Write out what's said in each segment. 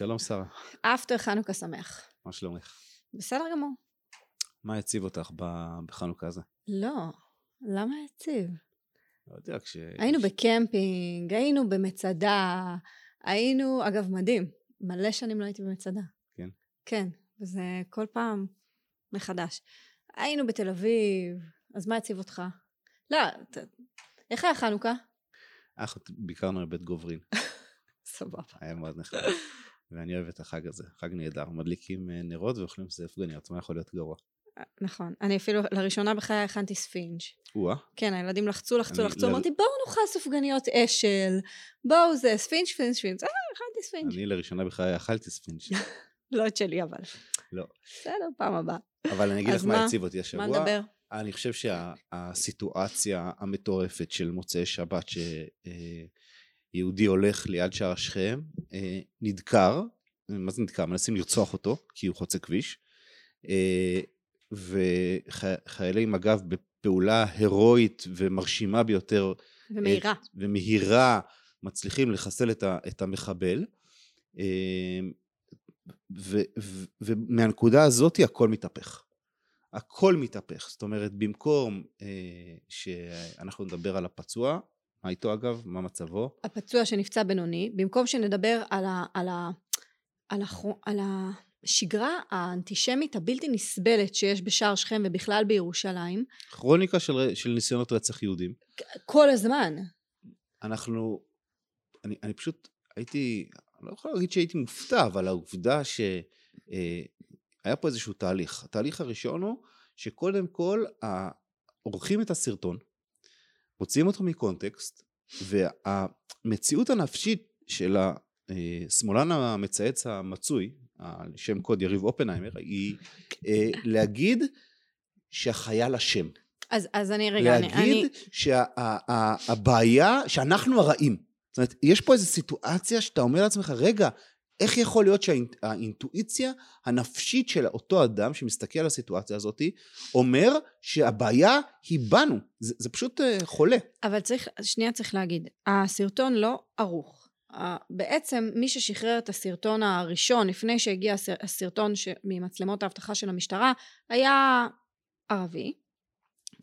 שלום שרה, אפטר חנוכה שמח. מה שלומך? בסדר גמור. מה הציב אותך בחנוכה הזה? לא, למה יציב? לא יודע, כש... היינו בקמפינג, היינו במצדה, היינו, אגב, מדהים, מלא שנים לא הייתי במצדה. כן? כן, וזה כל פעם מחדש. היינו בתל אביב, אז מה הציב אותך? לא, ת... איך היה חנוכה? אנחנו ביקרנו בבית גוברין, סבבה. היה מאוד נחמד. ואני אוהב את החג הזה, חג נהדר. מדליקים אה, נרות ואוכלים סופגניות, מה יכול להיות גרוע? נכון. אני אפילו, לראשונה בחיי הכנתי ספינג'. או-אה, כן, הילדים לחצו, לחצו, לחצו, ל- אמרתי בואו נאכל סופגניות, אשכרה, בואו זה, ספינג' ספינג' ספינג', אה, הכנתי ספינג'. אני לראשונה בחיי אכלתי ספינג'. לא את שלי אבל. לא. בסדר, פעם הבאה. אבל אני אגיד לך מה מה? העציב אותי השבוע. מה נדבר? אני חושב שהסיטואציה המטורפת של מוצאי שבת שיהודי הולך ליד שער שכם אה, נדקר, מה זה נדקר? מנסים לרצוח אותו כי הוא חוצה כביש אה, וחיילי מג"ב בפעולה הירואית ומרשימה ביותר ומהירה. את- ומהירה מצליחים לחסל את, ה, את המחבל אה, ו, ו, ומהנקודה הזאת הכל מתהפך. הכל מתהפך. זאת אומרת, במקום אה, שאנחנו נדבר על הפצוע, מה איתו אגב? מה מצבו? הפצוע שנפצע בינוני, במקום שנדבר על ה... על ה... על, הח... על השגרה האנטישמית הבלתי נסבלת שיש בשער שכם ובכלל בירושלים, כרוניקה של, של ניסיונות רצח יהודים. כל הזמן. אנחנו, אני, אני פשוט הייתי, אני לא יכול להגיד שהייתי מופתע, אבל העובדה שהיה פה איזשהו תהליך. התהליך הראשון הוא שקודם כל ה- עורכים את הסרטון, מוציאים אותו מקונטקסט, והמציאות הנפשית של השמאלן המצייץ המצוי, על שם קוד יריב אופנהיימר, היא אה, להגיד שהחייל אשם. אז, אז אני רגע, אני, אני, להגיד שהבעיה, שאנחנו הרעים. זאת אומרת, יש פה איזו סיטואציה שאתה אומר לעצמך, רגע, איך יכול להיות שהאינטואיציה הנפשית של אותו אדם שמסתכל על הסיטואציה הזאת, אומר שהבעיה היא בנו. זה, זה פשוט אה, חולה. אבל צריך, שנייה צריך להגיד, הסרטון לא ערוך. בעצם מי ששחרר את הסרטון הראשון לפני שהגיע הסר- הסרטון ש- ממצלמות האבטחה של המשטרה היה ערבי,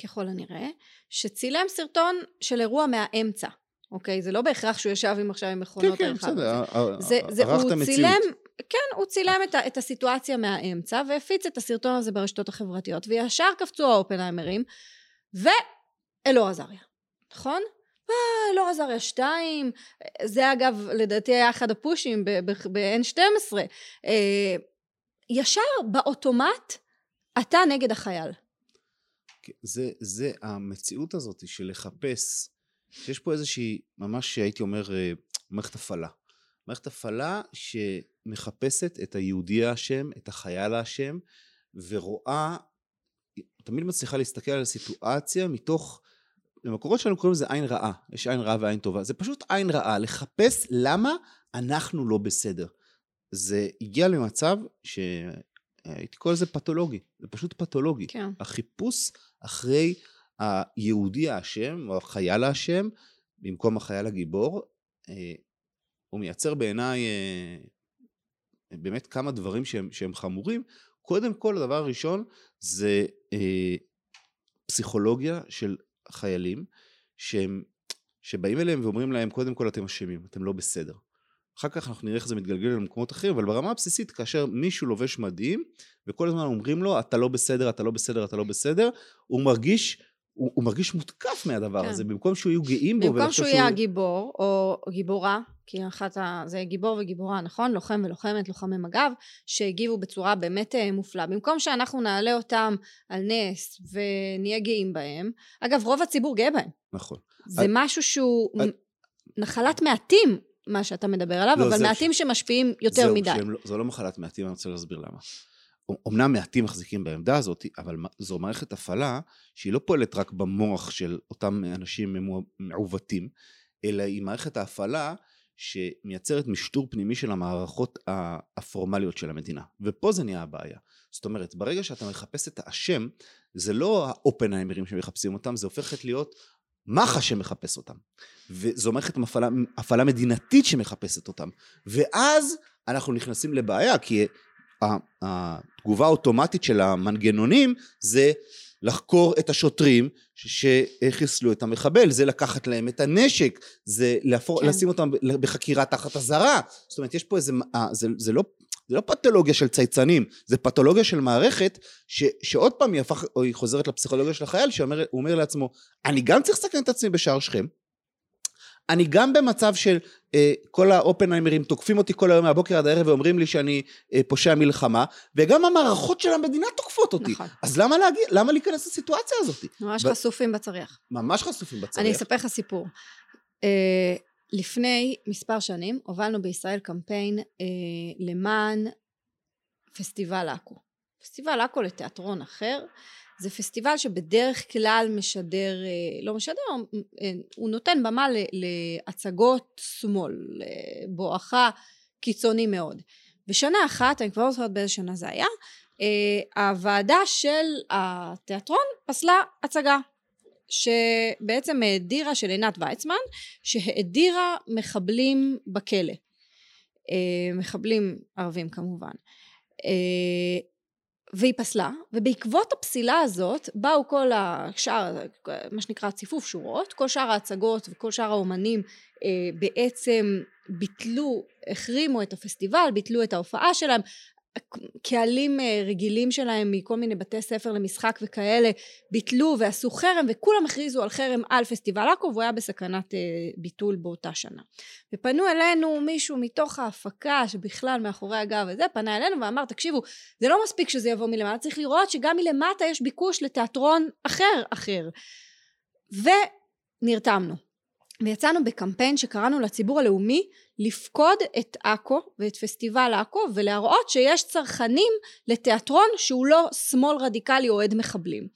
ככל הנראה, שצילם סרטון של אירוע מהאמצע. אוקיי? זה לא בהכרח שהוא ישב עם עכשיו עם מכונות כן, כן. בסדר. ה- זה, ה- זה, ערכת הוא מציאות. צילם, כן, הוא צילם את, את הסיטואציה מהאמצע והפיץ את הסרטון הזה ברשתות החברתיות וישר קפצו האופנהיימרים ואלאור עזריה, נכון? אה, אלאור עזריה 2, זה אגב לדעתי היה אחד הפושים ב-N12, אה, ישר באוטומט אתה נגד החייל. כן, זה, זה המציאות הזאת של לחפש, שיש פה איזושהי, ממש הייתי אומר, אה, מערכת הפעלה. מערכת הפעלה שמחפשת את היהודי האשם, את החייל האשם, ורואה, תמיד מצליחה להסתכל על הסיטואציה מתוך, במקורות שלנו קוראים לזה עין רעה. יש עין רעה ועין טובה. זה פשוט עין רעה, לחפש למה אנחנו לא בסדר. זה הגיע למצב ש... הייתי קורא לזה פתולוגי, זה פשוט פתולוגי. כן. החיפוש אחרי היהודי האשם, או החייל האשם, במקום החייל הגיבור, אה, הוא מייצר בעיניי אה, באמת כמה דברים שהם, שהם חמורים. קודם כל, הדבר הראשון זה אה, פסיכולוגיה של חיילים, שהם, שבאים אליהם ואומרים להם, קודם כל אתם אשמים, אתם לא בסדר. אחר כך אנחנו נראה איך זה מתגלגל למקומות אחרים, אבל ברמה הבסיסית, כאשר מישהו לובש מדים, וכל הזמן אומרים לו, אתה לא בסדר, אתה לא בסדר, אתה לא בסדר, הוא מרגיש, הוא, הוא מרגיש מותקף מהדבר כן. הזה, במקום שהוא יהיו גאים בו, במקום שהוא יהיה הגיבור, או גיבורה, כי אחת ה... זה גיבור וגיבורה, נכון? לוחם ולוחמת, לוחמי מג"ב, שהגיבו בצורה באמת אה, מופלאה. במקום שאנחנו נעלה אותם על נס ונהיה גאים בהם, אגב, רוב הציבור גאה בהם. נכון. זה אז- משהו שהוא אז- נחלת מעטים, מה שאתה מדבר עליו, לא, אבל מעטים שמשפיעים יותר זהו, מדי. שהם לא, זו לא מחלת מעטים, אני רוצה להסביר למה. אמנם מעטים מחזיקים בעמדה הזאת, אבל זו מערכת הפעלה שהיא לא פועלת רק במוח של אותם אנשים מעו- מעוותים, אלא היא מערכת ההפעלה שמייצרת משטור פנימי של המערכות הפורמליות של המדינה. ופה זה נהיה הבעיה. זאת אומרת, ברגע שאתה מחפש את האשם, זה לא האופנהיימרים שמחפשים אותם, זה הופכת להיות מח"ש שמחפש אותם. וזו מערכת הפעלה, הפעלה מדינתית שמחפשת אותם. ואז אנחנו נכנסים לבעיה, כי התגובה האוטומטית של המנגנונים זה לחקור את השוטרים שחיסלו את המחבל, זה לקחת להם את הנשק, זה להפור, כן. לשים אותם בחקירה תחת אזהרה. זאת אומרת, יש פה איזה, אה, זה, זה לא... זה לא פתולוגיה של צייצנים, זה פתולוגיה של מערכת ש, שעוד פעם היא, הפך, היא חוזרת לפסיכולוגיה של החייל, שהוא אומר לעצמו, אני גם צריך לסכן את עצמי בשער שכם, אני גם במצב של אה, כל האופנהיימרים תוקפים אותי כל היום מהבוקר עד הערב ואומרים לי שאני אה, פושע מלחמה, וגם המערכות של המדינה תוקפות אותי. נכון. אז למה, להגיע, למה להיכנס לסיטואציה הזאת? ממש ו... חשופים בצריח. ממש חשופים בצריח. אני אספר לך סיפור. אה, לפני מספר שנים הובלנו בישראל קמפיין אה, למען פסטיבל עכו. פסטיבל עכו לתיאטרון אחר. זה פסטיבל שבדרך כלל משדר, אה, לא משדר, אה, הוא נותן במה להצגות שמאל, בואכה קיצוני מאוד. ושנה אחת, אני כבר לא זוכרת באיזה שנה זה היה, אה, הוועדה של התיאטרון פסלה הצגה שבעצם האדירה של עינת ויצמן, שהאדירה מחבלים בכלא. מחבלים ערבים כמובן. והיא פסלה, ובעקבות הפסילה הזאת באו כל השאר, מה שנקרא ציפוף שורות, כל שאר ההצגות וכל שאר האומנים אה, בעצם ביטלו, החרימו את הפסטיבל, ביטלו את ההופעה שלהם, קהלים אה, רגילים שלהם מכל מיני בתי ספר למשחק וכאלה ביטלו ועשו חרם וכולם הכריזו על חרם על פסטיבל עכו והוא היה בסכנת אה, ביטול באותה שנה. ופנו אלינו מישהו מתוך ההפקה שבכלל מאחורי הגב הזה פנה אלינו ואמר תקשיבו זה לא מספיק שזה יבוא מלמטה צריך לראות שגם מלמטה יש ביקוש לתיאטרון אחר אחר ונרתמנו ויצאנו בקמפיין שקראנו לציבור הלאומי לפקוד את עכו ואת פסטיבל עכו ולהראות שיש צרכנים לתיאטרון שהוא לא שמאל רדיקלי אוהד מחבלים.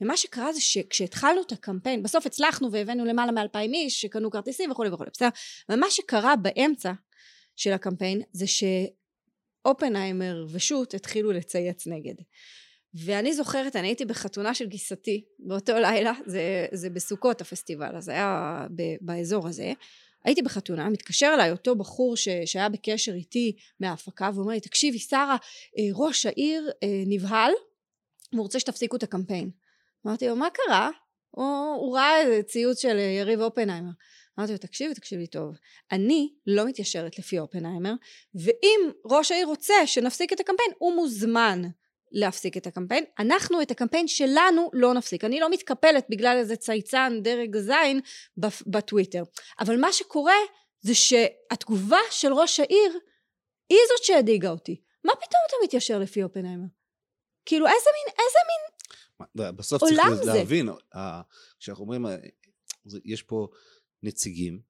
ומה שקרה זה שכשהתחלנו את הקמפיין, בסוף הצלחנו והבאנו למעלה מאלפיים איש שקנו כרטיסים וכולי וכולי, בסדר? ומה שקרה באמצע של הקמפיין זה שאופנהיימר ושות' התחילו לצייץ נגד. ואני זוכרת, אני הייתי בחתונה של גיסתי באותו לילה, זה, זה בסוכות הפסטיבל, אז היה ב, באזור הזה. הייתי בחתונה, מתקשר אליי אותו בחור ש, שהיה בקשר איתי מההפקה, ואומר לי, תקשיבי, שרה, אה, ראש העיר אה, נבהל, והוא רוצה שתפסיקו את הקמפיין. אמרתי לו, מה קרה? הוא, הוא ראה איזה ציוץ של יריב אופנהיימר. אמרתי לו, תקשיבי, תקשיבי טוב, אני לא מתיישרת לפי אופנהיימר, ואם ראש העיר רוצה שנפסיק את הקמפיין, הוא מוזמן להפסיק את הקמפיין. אנחנו את הקמפיין שלנו לא נפסיק. אני לא מתקפלת בגלל איזה צייצן דרג זין בטוויטר. אבל מה שקורה זה שהתגובה של ראש העיר היא זאת שהדאיגה אותי. מה פתאום אתה מתיישר לפי אופנהיימר? כאילו איזה מין, איזה מין בסוף צריך להבין, כשאנחנו אומרים, אה, יש פה נציגים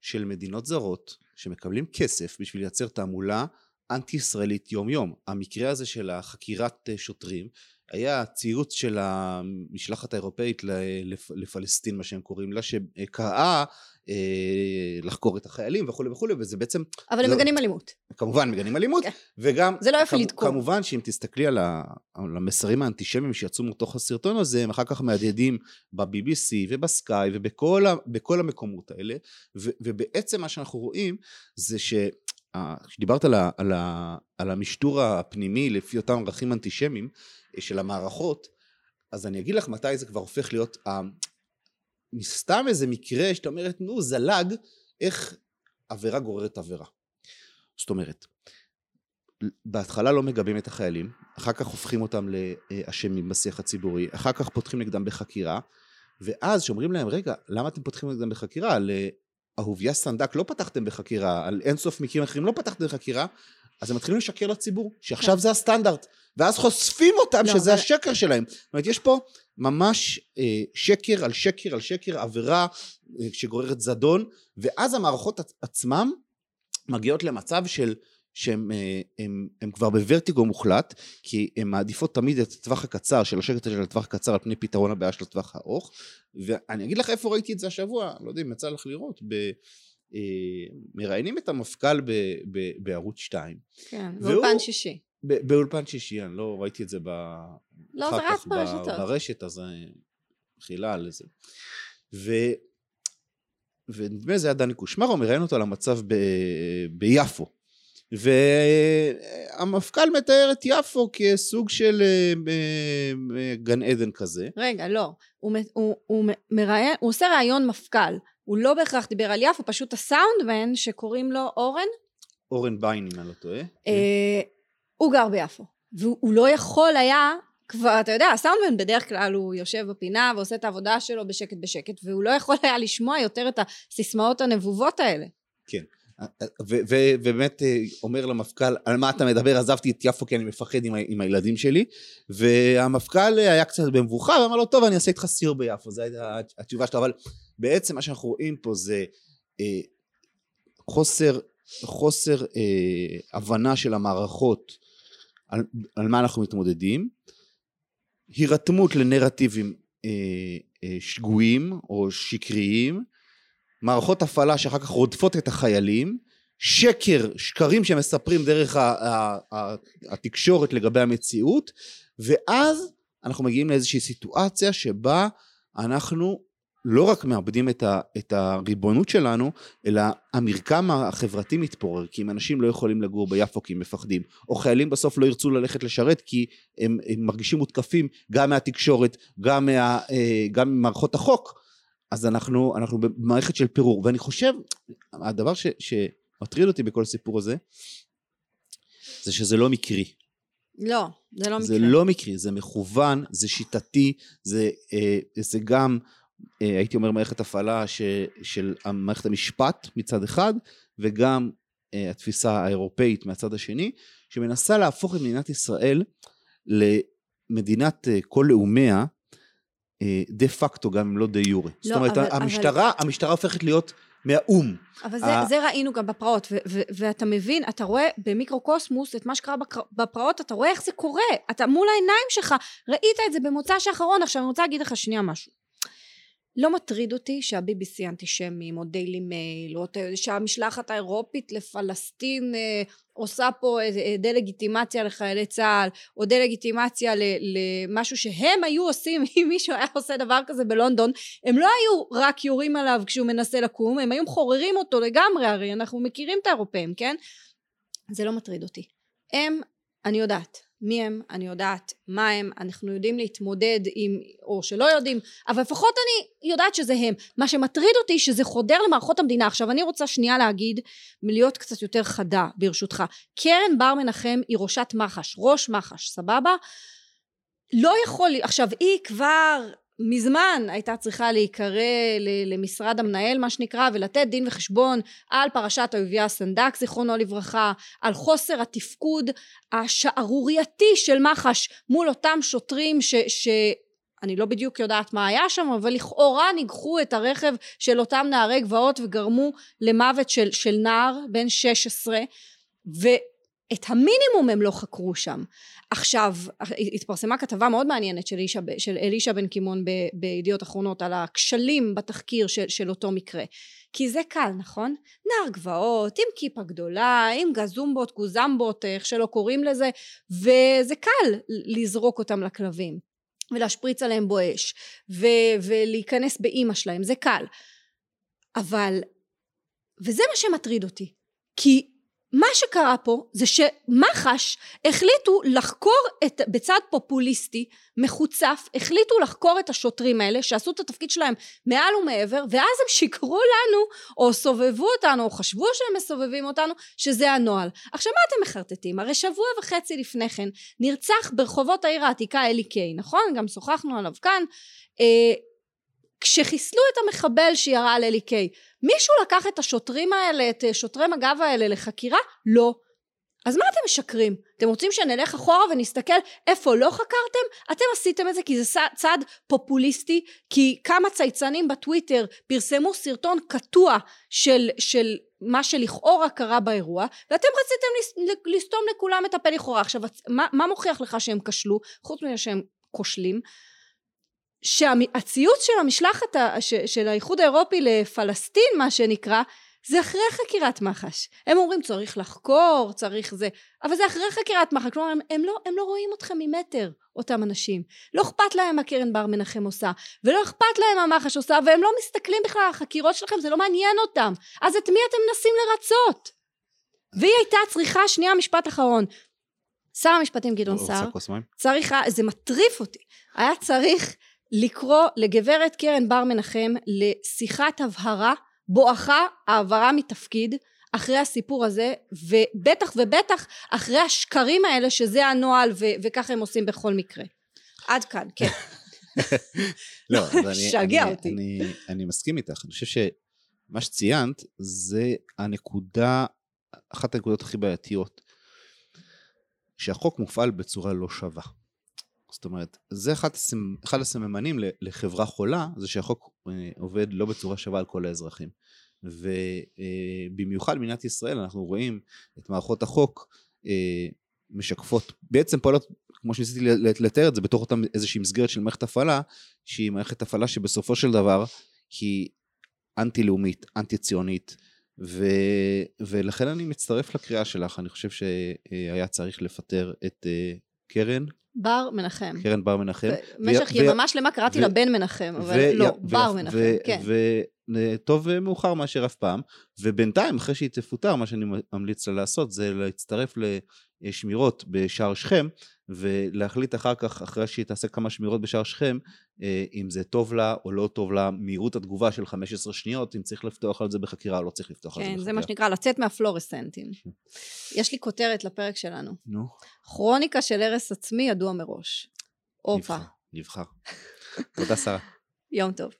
של מדינות זרות שמקבלים כסף בשביל לייצר תעמולה אנטי ישראלית יום יום. המקרה הזה של החקירת אה, שוטרים היה ציוץ של המשלחת האירופאית לפלסטין מה שהם קוראים לה שקראה אה, לחקור את החיילים וכולי וכולי וזה בעצם אבל הם מגנים אלימות כמובן מגנים אלימות כן. וגם זה לא יפה לדקור כמובן שאם תסתכלי על, המסרים האנטישמיים שיצאו מתוך הסרטון הזה הם אחר כך מהדהדים ב-BBC ובסקאי ובכל המקומות האלה ובעצם מה שאנחנו רואים זה ש... כשדיברת על, על, על המשטור הפנימי לפי אותם ערכים אנטישמיים אה, של המערכות, אז אני אגיד לך מתי זה כבר הופך להיות אה, מסתם איזה מקרה שאתה אומרת נו זלג איך עבירה גוררת עבירה. זאת אומרת, בהתחלה לא מגבים את החיילים, אחר כך הופכים אותם לאשמים בשיח הציבורי, אחר כך פותחים נגדם בחקירה, ואז שאומרים להם רגע למה אתם פותחים נגדם בחקירה? אהוביה סנדק לא פתחתם בחקירה, על אינסוף מקרים אחרים לא פתחתם בחקירה, אז הם מתחילים לשקר לציבור, שעכשיו כן. זה הסטנדרט, ואז חושפים אותם לא, שזה אבל... השקר שלהם. זאת אומרת, יש פה ממש אה, שקר על שקר על שקר, עבירה אה, שגוררת זדון, ואז המערכות עצמם מגיעות למצב של שהן אה, הם, הם כבר בוורטיגו מוחלט, כי הן מעדיפות תמיד את הטווח הקצר של השקט של הטווח הקצר על פני פתרון הבעיה של הטווח הארוך, ואני אגיד לך איפה ראיתי את זה השבוע, לא יודע אם יצא לך לראות, ב... אה, מראיינים את המפכ"ל ב, ב, בערוץ 2. כן, באולפן שישי. באולפן שישי, אני לא ראיתי את זה ב... לא, זה רץ ברשתות. ברשת, אז מחילה על זה. ו... ונדמה זה היה דני קושמרו, מראיין אותו על המצב ב... ביפו. והמפכ"ל מתאר את יפו כסוג של אה, אה, גן עדן כזה. רגע, לא. הוא, הוא, הוא, מראיין, הוא עושה ראיון מפכ"ל. הוא לא בהכרח דיבר על יפו, פשוט הסאונדמן שקוראים לו אורן. אורן ביין, אם אני לא טועה. אה, הוא גר ביפו. והוא לא יכול היה כבר, אתה יודע, הסאונדמן בדרך כלל הוא יושב בפינה ועושה את העבודה שלו בשקט בשקט, והוא לא יכול היה לשמוע יותר את הסיסמאות הנבובות האלה. כן. ובאמת אה, אומר למפכ"ל, על מה אתה מדבר? עזבתי את יפו כי אני מפחד עם, עם הילדים שלי. והמפכ"ל היה קצת במבוכה, ואמר לו, טוב, אני אעשה איתך סיור ביפו. זו הייתה התשובה שלו. אבל בעצם מה שאנחנו רואים פה זה אה, חוסר, חוסר אה, הבנה של המערכות על, על מה אנחנו מתמודדים. הירתמות לנרטיבים אה, אה, שגויים או שקריים, מערכות הפעלה שאחר כך רודפות את החיילים, שקר, שקרים שמספרים דרך ה, ה, ה, התקשורת לגבי המציאות, ואז אנחנו מגיעים לאיזושהי סיטואציה שבה אנחנו לא רק מאבדים את, ה, את הריבונות שלנו, אלא המרקם החברתי מתפורר, כי אם אנשים לא יכולים לגור ביפו כי הם מפחדים, או חיילים בסוף לא ירצו ללכת לשרת כי הם, הם מרגישים מותקפים גם מהתקשורת, גם, אה, ממערכות החוק, אז אנחנו, אנחנו במערכת של פירור. ואני חושב, הדבר ש, שמטריד אותי בכל הסיפור הזה, זה שזה לא מקרי. לא, זה לא מקרי. זה לא מקרי, זה מכוון, זה שיטתי, זה, אה, זה גם אה, הייתי אומר מערכת הפעלה ש, של מערכת המשפט מצד אחד וגם אה, התפיסה האירופאית מהצד השני שמנסה להפוך את מדינת ישראל למדינת אה, כל לאומיה דה פקטו גם אם לא דה יורה. לא, זאת אומרת אבל, המשטרה, אבל... המשטרה הופכת להיות מהאו"ם. אבל זה, ה... זה ראינו גם בפרעות, ו- ו- ואתה מבין, אתה רואה במיקרוקוסמוס את מה שקרה בפרעות, אתה רואה איך זה קורה, אתה מול העיניים שלך, ראית את זה במוצ"ש האחרון, עכשיו אני רוצה להגיד לך שנייה משהו. לא מטריד אותי שה-BBC אנטישמים או דיילי מייל או שהמשלחת האירופית לפלסטין אה, עושה פה אה, דה-לגיטימציה לחיילי צה"ל או דה-לגיטימציה למשהו שהם היו עושים אם מישהו היה עושה דבר כזה בלונדון הם לא היו רק יורים עליו כשהוא מנסה לקום הם היו מחוררים אותו לגמרי הרי אנחנו מכירים את האירופאים כן? זה לא מטריד אותי. הם אני יודעת מי הם, אני יודעת מה הם, אנחנו יודעים להתמודד עם, או שלא יודעים, אבל לפחות אני יודעת שזה הם. מה שמטריד אותי שזה חודר למערכות המדינה. עכשיו אני רוצה שנייה להגיד, להיות קצת יותר חדה ברשותך. קרן בר מנחם היא ראשת מח"ש, ראש מח"ש, סבבה? לא יכול, עכשיו היא כבר מזמן הייתה צריכה להיקרא למשרד המנהל מה שנקרא ולתת דין וחשבון על פרשת אהוביה הסנדק זיכרונו לברכה על חוסר התפקוד השערורייתי של מח"ש מול אותם שוטרים ש, ש אני לא בדיוק יודעת מה היה שם אבל לכאורה ניגחו את הרכב של אותם נערי גבעות וגרמו למוות של, של נער בן 16 ואת המינימום הם לא חקרו שם. עכשיו התפרסמה כתבה מאוד מעניינת של, אישה, של אלישע בן קימון בידיעות אחרונות על הכשלים בתחקיר של, של אותו מקרה. כי זה קל נכון? נער גבעות עם כיפה גדולה עם גזומבות גוזמבות איך שלא קוראים לזה וזה קל לזרוק אותם לכלבים ולהשפריץ עליהם בואש ו- ולהיכנס באימא שלהם זה קל. אבל וזה מה שמטריד אותי כי מה שקרה פה זה שמח"ש החליטו לחקור את, בצד פופוליסטי מחוצף החליטו לחקור את השוטרים האלה שעשו את התפקיד שלהם מעל ומעבר ואז הם שיקרו לנו או סובבו אותנו או חשבו שהם מסובבים אותנו שזה הנוהל. עכשיו מה אתם מחרטטים? הרי שבוע וחצי לפני כן נרצח ברחובות העיר העתיקה אלי קיי נכון? גם שוחחנו עליו כאן. אה, כשחיסלו את המחבל שירה על אלי קיי מישהו לקח את השוטרים האלה את שוטרי מג"ב האלה לחקירה? לא אז מה אתם משקרים? אתם רוצים שנלך אחורה ונסתכל איפה לא חקרתם? אתם עשיתם את זה כי זה צעד פופוליסטי כי כמה צייצנים בטוויטר פרסמו סרטון קטוע של, של מה שלכאורה קרה באירוע ואתם רציתם לסתום לכולם את הפה לכאורה עכשיו מה, מה מוכיח לך שהם כשלו חוץ מזה שהם כושלים שהציוץ של המשלחת של האיחוד האירופי לפלסטין מה שנקרא זה אחרי חקירת מח"ש. הם אומרים צריך לחקור צריך זה. אבל זה אחרי חקירת מח"ש. כלומר הם, הם, לא, הם לא רואים אתכם ממטר אותם אנשים. לא אכפת להם מה קרן בר מנחם עושה ולא אכפת להם מה מח"ש עושה והם לא מסתכלים בכלל על החקירות שלכם זה לא מעניין אותם. אז את מי אתם מנסים לרצות? והיא הייתה צריכה, שנייה, משפט אחרון. שר המשפטים גדעון סער? צריך, זה מטריף אותי, היה צריך לקרוא לגברת קרן בר מנחם לשיחת הבהרה, בואכה העברה מתפקיד, אחרי הסיפור הזה, ובטח ובטח אחרי השקרים האלה שזה הנוהל ו- וככה הם עושים בכל מקרה. עד כאן, כן. לא, אני, משגע אני, אותי. אני, אני מסכים איתך. אני חושב שמה שציינת זה הנקודה, אחת הנקודות הכי בעייתיות, שהחוק מופעל בצורה לא שווה. זאת אומרת, זה אחד, הסמ, אחד הסממנים לחברה חולה, זה שהחוק אה, עובד לא בצורה שווה על כל האזרחים. ובמיוחד במדינת ישראל אנחנו רואים את מערכות החוק אה, משקפות, בעצם פועלות, כמו שניסיתי לתאר את זה, בתוך אותה איזושהי מסגרת של מערכת הפעלה, שהיא מערכת הפעלה שבסופו של דבר היא אנטי-לאומית, אנטי-ציונית, ו... ולכן אני מצטרף לקריאה שלך, אני חושב שהיה צריך לפטר את אה, קרן, בר מנחם. קרן בר מנחם. במשך יממה שלמה קראתי לה בן מנחם, אבל לא, בר מנחם, כן. וטוב מאוחר מאשר אף פעם, ובינתיים אחרי שהיא תפוטר מה שאני ממליץ לה לעשות זה להצטרף לשמירות בשער שכם ולהחליט אחר כך אחרי שהיא תעשה כמה שמירות בשער שכם אה, אם זה טוב לה או לא טוב לה מהירות התגובה של 15 שניות אם צריך לפתוח על זה בחקירה או לא צריך לפתוח על זה כן, בחקירה. זה מה שנקרא לצאת מהפלורסנטים. יש לי כותרת לפרק שלנו. נו, כרוניקה של הרס עצמי ידוע מראש. הופה, נבחר, נבחר. תודה שרה. יום טוב.